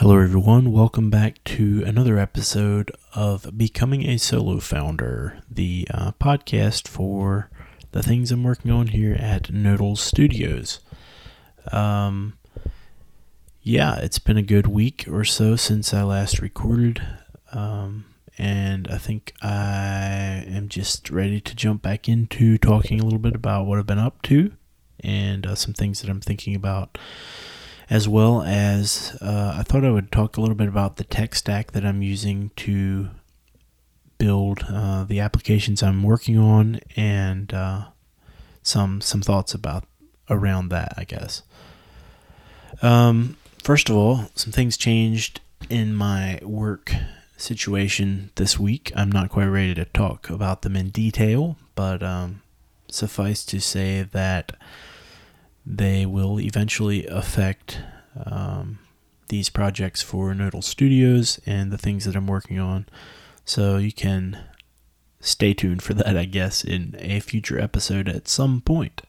Hello, everyone. Welcome back to another episode of Becoming a Solo Founder, the uh, podcast for the things I'm working on here at Nodal Studios. Um, yeah, it's been a good week or so since I last recorded, um, and I think I am just ready to jump back into talking a little bit about what I've been up to and uh, some things that I'm thinking about as well as uh, I thought I would talk a little bit about the tech stack that I'm using to build uh, the applications I'm working on and uh, some some thoughts about around that, I guess. Um, first of all, some things changed in my work situation this week. I'm not quite ready to talk about them in detail, but um, suffice to say that they will eventually affect um, these projects for Nodal Studios and the things that I'm working on. So you can stay tuned for that, I guess, in a future episode at some point.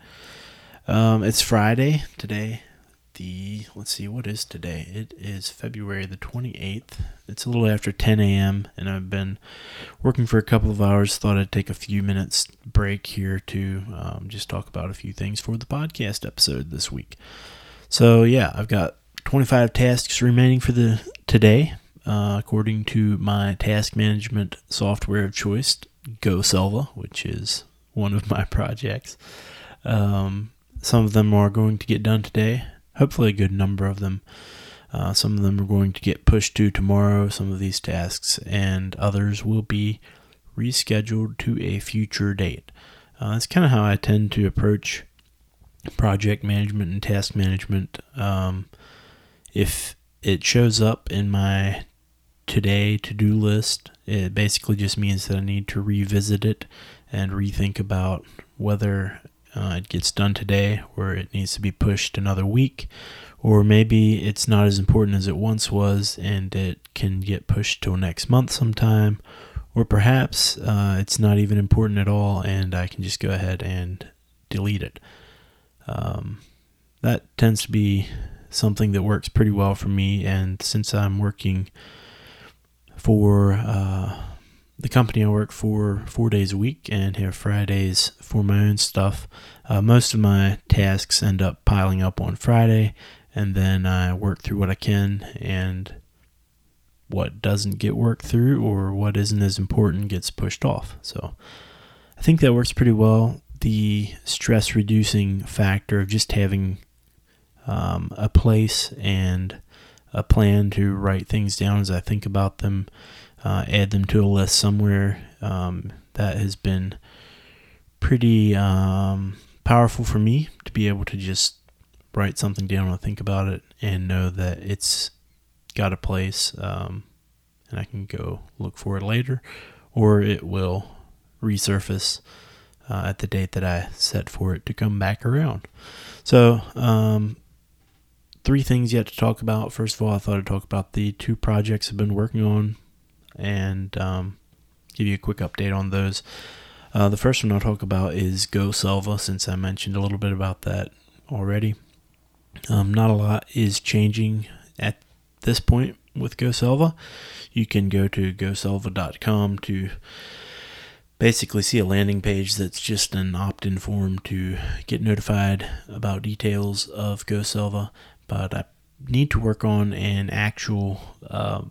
Um, it's Friday today the let's see what is today? It is february the 28th it's a little after 10 a.m and i've been working for a couple of hours. Thought i'd take a few minutes break here to um, just talk about a few things for the podcast episode this week. So yeah i've got 25 tasks remaining for the today uh, according to my task management software of choice GoSelva which is one of my projects. Um, some of them are going to get done today hopefully a good number of them. Uh, some of them are going to get pushed to tomorrow, some of these tasks, and others will be rescheduled to a future date. Uh, that's kind of how I tend to approach project management and task management. Um, if it shows up in my today to do list, it basically just means that I need to revisit it and rethink about whether uh, it gets done today or it needs to be pushed another week or maybe it's not as important as it once was and it can get pushed till next month sometime or perhaps uh, it's not even important at all and i can just go ahead and delete it. Um, that tends to be something that works pretty well for me and since i'm working for uh, the company I work for four days a week and have Fridays for my own stuff. Uh, most of my tasks end up piling up on Friday, and then I work through what I can, and what doesn't get worked through or what isn't as important gets pushed off. So I think that works pretty well. The stress reducing factor of just having um, a place and a plan to write things down as I think about them uh, add them to a list somewhere. Um, that has been pretty um, powerful for me to be able to just write something down and think about it and know that it's got a place um, and I can go look for it later or it will resurface uh, at the date that I set for it to come back around. So, um, three things yet to talk about. First of all, I thought I'd talk about the two projects I've been working on and um, give you a quick update on those. Uh, the first one I'll talk about is Go GoSelva, since I mentioned a little bit about that already. Um, not a lot is changing at this point with GoSelva. You can go to goselva.com to basically see a landing page that's just an opt in form to get notified about details of GoSelva. But I need to work on an actual uh,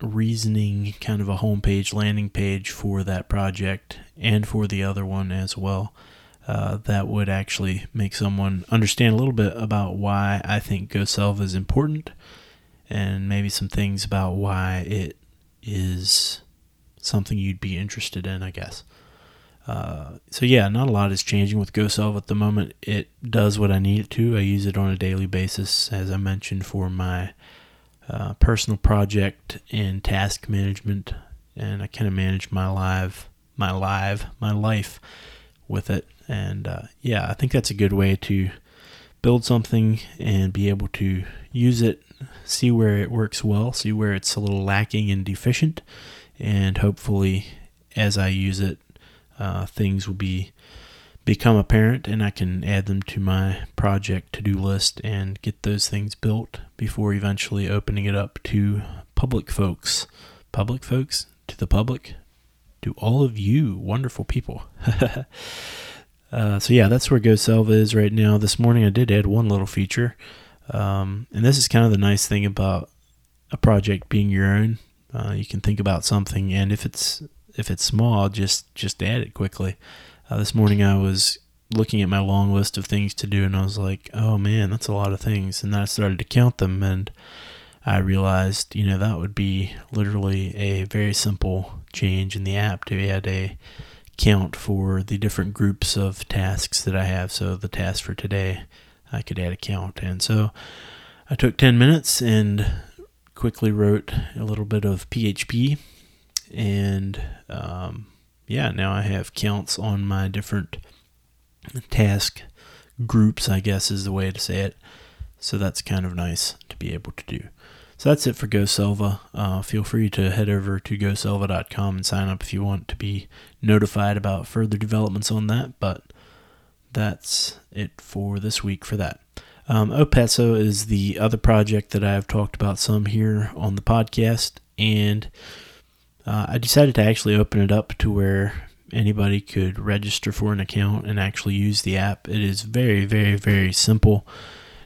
reasoning kind of a homepage landing page for that project and for the other one as well. Uh, that would actually make someone understand a little bit about why I think GoSelva is important and maybe some things about why it is something you'd be interested in, I guess. Uh, so yeah, not a lot is changing with GoSelva at the moment. It does what I need it to. I use it on a daily basis, as I mentioned, for my uh, personal project and task management, and I kind of manage my live, my live, my life with it. And uh, yeah, I think that's a good way to build something and be able to use it, see where it works well, see where it's a little lacking and deficient, and hopefully, as I use it, uh, things will be become a parent and I can add them to my project to do list and get those things built before eventually opening it up to public folks. Public folks? To the public? To all of you wonderful people. uh, so, yeah, that's where GoSelva is right now. This morning I did add one little feature. Um, and this is kind of the nice thing about a project being your own. Uh, you can think about something, and if it's if it's small, just just add it quickly. Uh, this morning I was looking at my long list of things to do, and I was like, "Oh man, that's a lot of things." And I started to count them, and I realized, you know, that would be literally a very simple change in the app to add a count for the different groups of tasks that I have. So the task for today, I could add a count, and so I took ten minutes and quickly wrote a little bit of PHP, and um, yeah, now I have counts on my different task groups, I guess is the way to say it. So that's kind of nice to be able to do. So that's it for GoSelva. Uh, feel free to head over to goselva.com and sign up if you want to be notified about further developments on that. But that's it for this week for that. Um, OPESO is the other project that I've talked about some here on the podcast, and uh, I decided to actually open it up to where anybody could register for an account and actually use the app. It is very, very, very simple,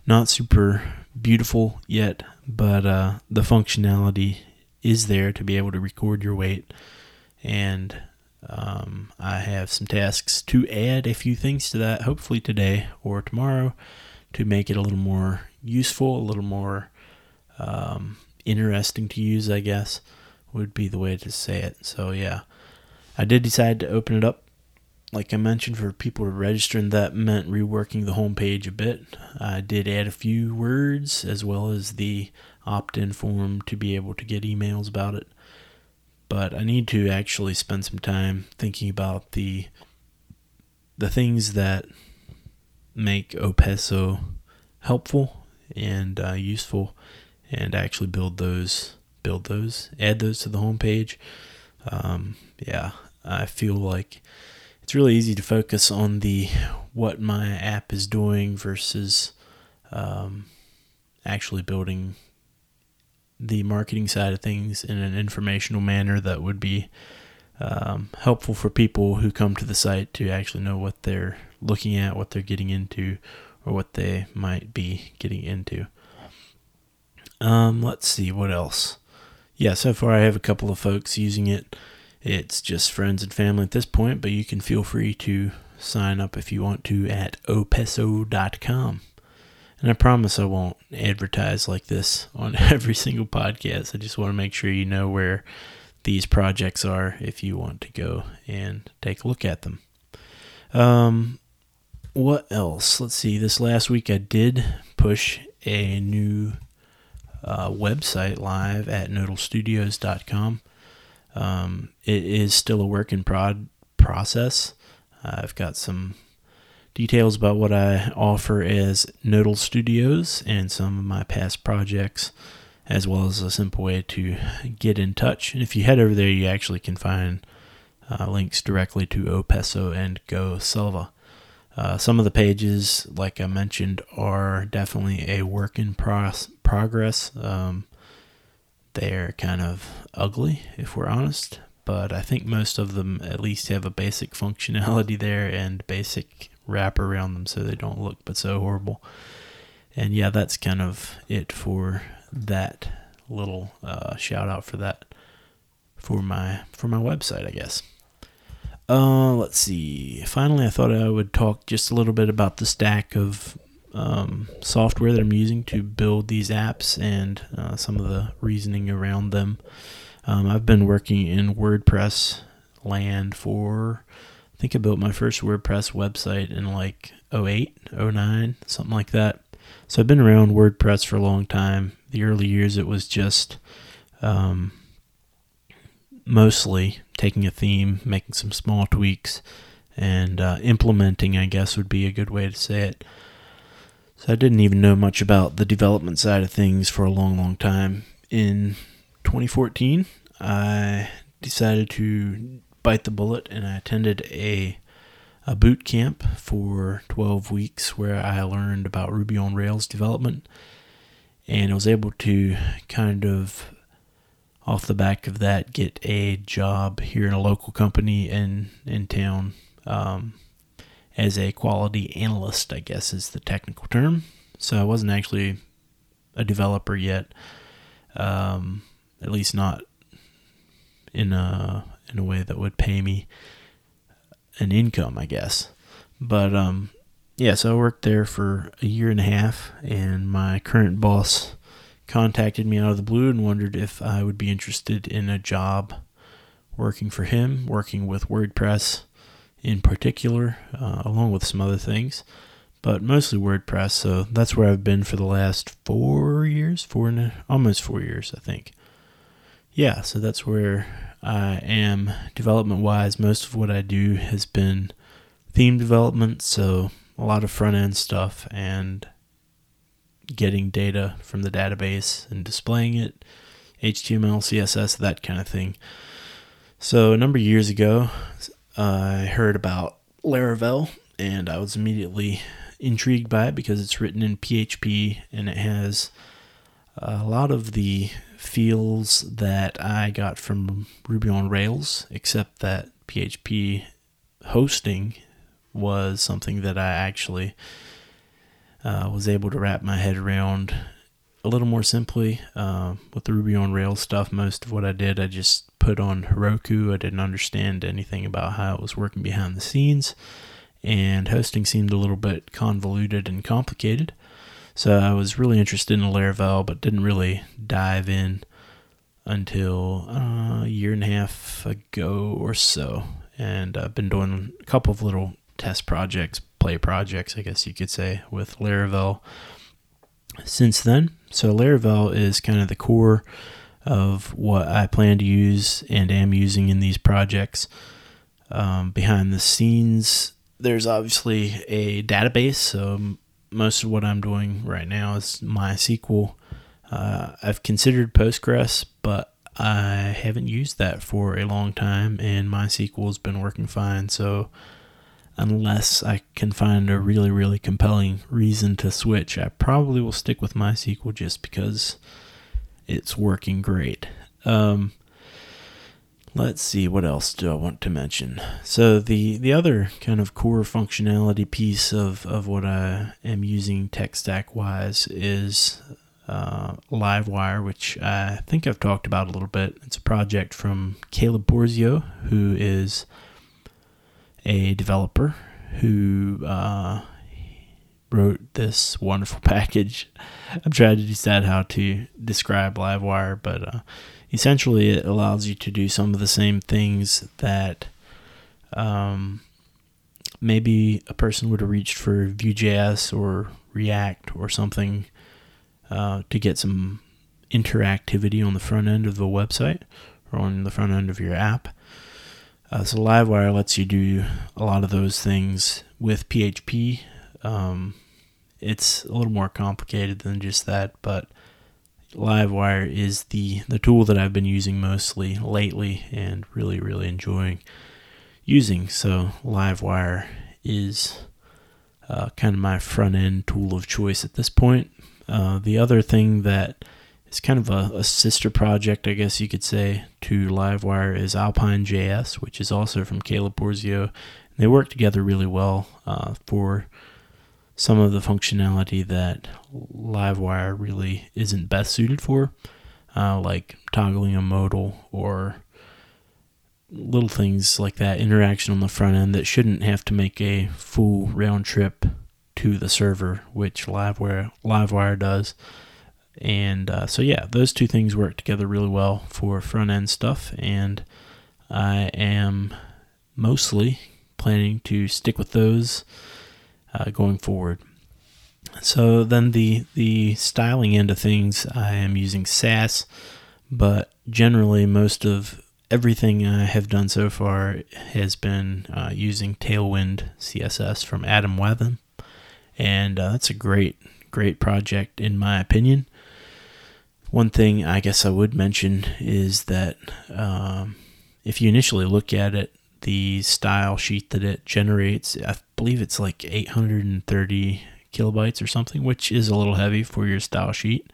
not super beautiful yet, but uh, the functionality is there to be able to record your weight. And um, I have some tasks to add a few things to that, hopefully today or tomorrow to make it a little more useful, a little more um, interesting to use, I guess, would be the way to say it. So, yeah, I did decide to open it up, like I mentioned, for people to register, and that meant reworking the homepage a bit. I did add a few words as well as the opt in form to be able to get emails about it. But I need to actually spend some time thinking about the the things that make OPESO helpful and uh, useful, and actually build those, build those, add those to the homepage. Um, yeah, I feel like it's really easy to focus on the what my app is doing versus um, actually building the marketing side of things in an informational manner that would be um, helpful for people who come to the site to actually know what they're looking at, what they're getting into, or what they might be getting into. Um, let's see what else. Yeah, so far I have a couple of folks using it. It's just friends and family at this point, but you can feel free to sign up if you want to at opeso.com. And I promise I won't advertise like this on every single podcast. I just want to make sure you know where these projects are if you want to go and take a look at them. Um, what else? Let's see. This last week I did push a new uh, website live at nodalstudios.com. Um, it is still a work in prod process. I've got some details about what I offer as Nodal Studios and some of my past projects, as well as a simple way to get in touch. And if you head over there, you actually can find uh, links directly to Opeso and GoSelva. Uh, some of the pages, like I mentioned, are definitely a work in pro- progress. Um, they're kind of ugly, if we're honest, but I think most of them at least have a basic functionality there and basic wrap around them so they don't look but so horrible. And yeah, that's kind of it for that little uh, shout out for that for my for my website, I guess. Uh, let's see. Finally, I thought I would talk just a little bit about the stack of um, software that I'm using to build these apps and uh, some of the reasoning around them. Um, I've been working in WordPress land for, I think I built my first WordPress website in like 08, 09, something like that. So I've been around WordPress for a long time. The early years, it was just um, mostly taking a theme, making some small tweaks, and uh, implementing, I guess would be a good way to say it. So I didn't even know much about the development side of things for a long, long time. In 2014, I decided to bite the bullet and I attended a a boot camp for 12 weeks where I learned about Ruby on Rails development and I was able to kind of off the back of that get a job here in a local company in in town um, as a quality analyst, I guess is the technical term. So I wasn't actually a developer yet, um, at least not in a in a way that would pay me an income, I guess. But um, yeah, so I worked there for a year and a half, and my current boss contacted me out of the blue and wondered if I would be interested in a job working for him, working with WordPress in particular, uh, along with some other things, but mostly WordPress. So that's where I've been for the last four years, four and a, almost four years, I think. Yeah, so that's where I am development wise. Most of what I do has been theme development, so a lot of front end stuff and getting data from the database and displaying it, HTML, CSS, that kind of thing. So a number of years ago, I heard about Laravel and I was immediately intrigued by it because it's written in PHP and it has a lot of the feels that I got from Ruby on Rails, except that PHP hosting was something that I actually uh, was able to wrap my head around a little more simply. Uh, with the Ruby on Rails stuff, most of what I did, I just put on Heroku. I didn't understand anything about how it was working behind the scenes, and hosting seemed a little bit convoluted and complicated. So I was really interested in Laravel, but didn't really dive in until uh, a year and a half ago or so. And I've been doing a couple of little test projects, play projects, I guess you could say, with Laravel since then. So Laravel is kind of the core of what I plan to use and am using in these projects. Um, behind the scenes, there's obviously a database. So most of what I'm doing right now is MySQL. Uh, I've considered Postgres, but I haven't used that for a long time, and MySQL has been working fine. So unless I can find a really, really compelling reason to switch. I probably will stick with MySQL just because it's working great. Um, let's see, what else do I want to mention? So the the other kind of core functionality piece of, of what I am using tech stack wise is uh, Livewire, which I think I've talked about a little bit. It's a project from Caleb Porzio, who is a developer who uh, wrote this wonderful package. I'm trying to decide how to describe Livewire, but uh, essentially it allows you to do some of the same things that um, maybe a person would have reached for Vue.js or React or something uh, to get some interactivity on the front end of the website or on the front end of your app. Uh, so Livewire lets you do a lot of those things with PHP. Um, it's a little more complicated than just that, but Livewire is the the tool that I've been using mostly lately and really really enjoying using. So Livewire is uh, kind of my front end tool of choice at this point. Uh, the other thing that it's kind of a, a, sister project, I guess you could say, to Livewire is Alpine JS, which is also from Caleb Porzio. They work together really well uh, for some of the functionality that Livewire really isn't best suited for, uh, like toggling a modal or little things like that, interaction on the front end that shouldn't have to make a full round trip to the server, which Livewire Livewire does. And uh, so, yeah, those two things work together really well for front end stuff. And I am mostly planning to stick with those uh, going forward. So then the the styling end of things, I am using Sass, but generally most of everything I have done so far has been uh, using Tailwind CSS from Adam Wathan, and uh, that's a great great project in my opinion. One thing I guess I would mention is that um, if you initially look at it, the style sheet that it generates. I believe it's like 830 kilobytes or something, which is a little heavy for your style sheet.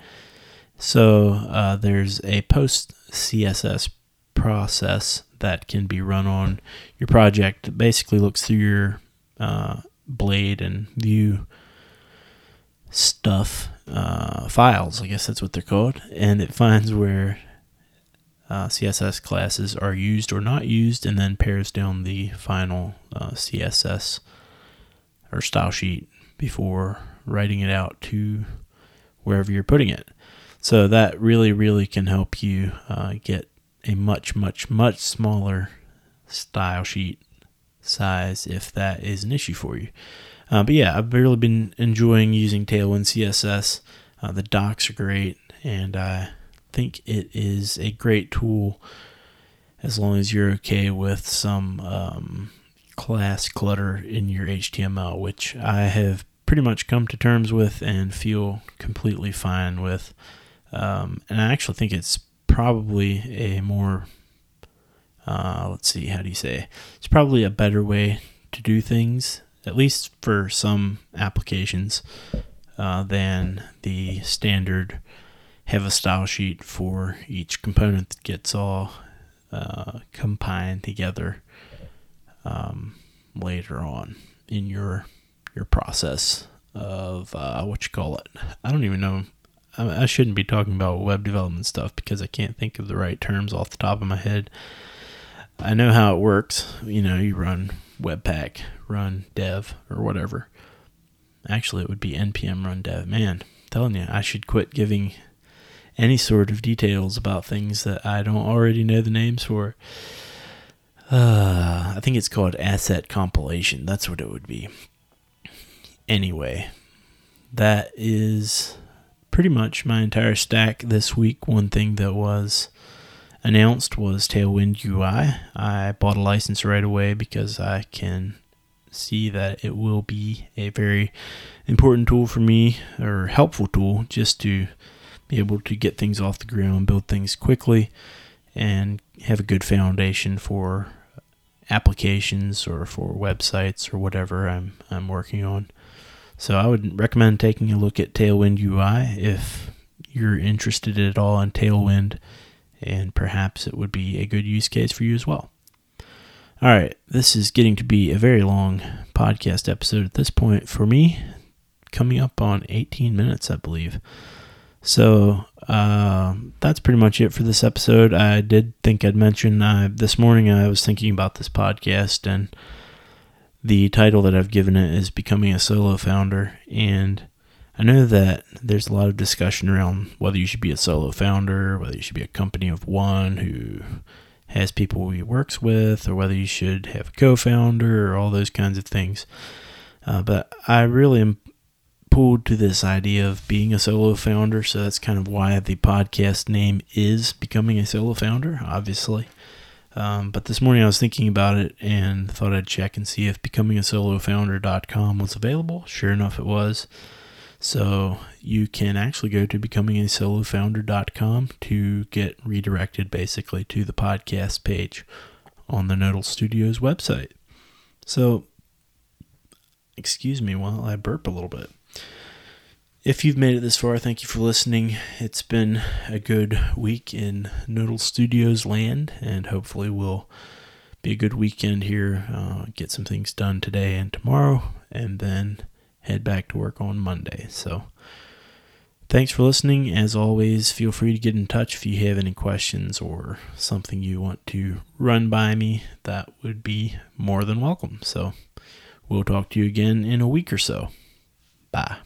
So uh, there's a post CSS process that can be run on your project. that basically looks through your uh, blade and view stuff uh, files. I guess that's what they're called, and it finds where uh, CSS classes are used or not used, and then pares down the final uh, CSS or style sheet before writing it out to wherever you're putting it. So that really, really can help you uh, get a much, much, much smaller style sheet size if that is an issue for you. Uh, but yeah, I've really been enjoying using Tailwind CSS. Uh, the docs are great, and I think it is a great tool as long as you're okay with some um, class clutter in your HTML, which I have pretty much come to terms with and feel completely fine with. Um, and I actually think it's probably a more, uh, let's see, how do you say? It's probably a better way to do things, at least for some applications, uh, than the standard have a style sheet for each component that gets all uh, combined together um, later on in your your process of uh, what you call it. I don't even know. I, I shouldn't be talking about web development stuff because I can't think of the right terms off the top of my head. I know how it works. You know, you run Webpack, run dev, or whatever. Actually, it would be npm run dev. Man, I'm telling you, I should quit giving any sort of details about things that I don't already know the names for. Uh, I think it's called asset compilation. That's what it would be. Anyway, that is pretty much my entire stack this week. One thing that was announced was Tailwind UI. I bought a license right away because I can see that it will be a very important tool for me or helpful tool just to be able to get things off the ground, build things quickly, and have a good foundation for applications or for websites or whatever I'm I'm working on. So I would recommend taking a look at Tailwind UI if you're interested at all in Tailwind, and perhaps it would be a good use case for you as well. All right, this is getting to be a very long podcast episode at this point for me, coming up on 18 minutes, I believe. So uh, that's pretty much it for this episode. I did think I'd mention uh, this morning I was thinking about this podcast, and the title that I've given it is Becoming a Solo Founder. And I know that there's a lot of discussion around whether you should be a solo founder, whether you should be a company of one who has people he works with, or whether you should have a co founder, or all those kinds of things. Uh, but I really am pulled to this idea of being a solo founder. So that's kind of why the podcast name is Becoming a Solo Founder, obviously. Um, but this morning I was thinking about it and thought I'd check and see if becomingasolofounder.com was available. Sure enough, it was. So you can actually go to becomingasolofounder.com to get redirected basically to the podcast page on the Nodal Studios website. So, excuse me while I burp a little bit. If you've made it this far, thank you for listening. It's been a good week in Nodal Studios land, and hopefully we'll be a good weekend here. Uh, get some things done today and tomorrow, and then head back to work on Monday. So, thanks for listening. As always, feel free to get in touch if you have any questions or something you want to run by me. That would be more than welcome. So, we'll talk to you again in a week or so. Bye.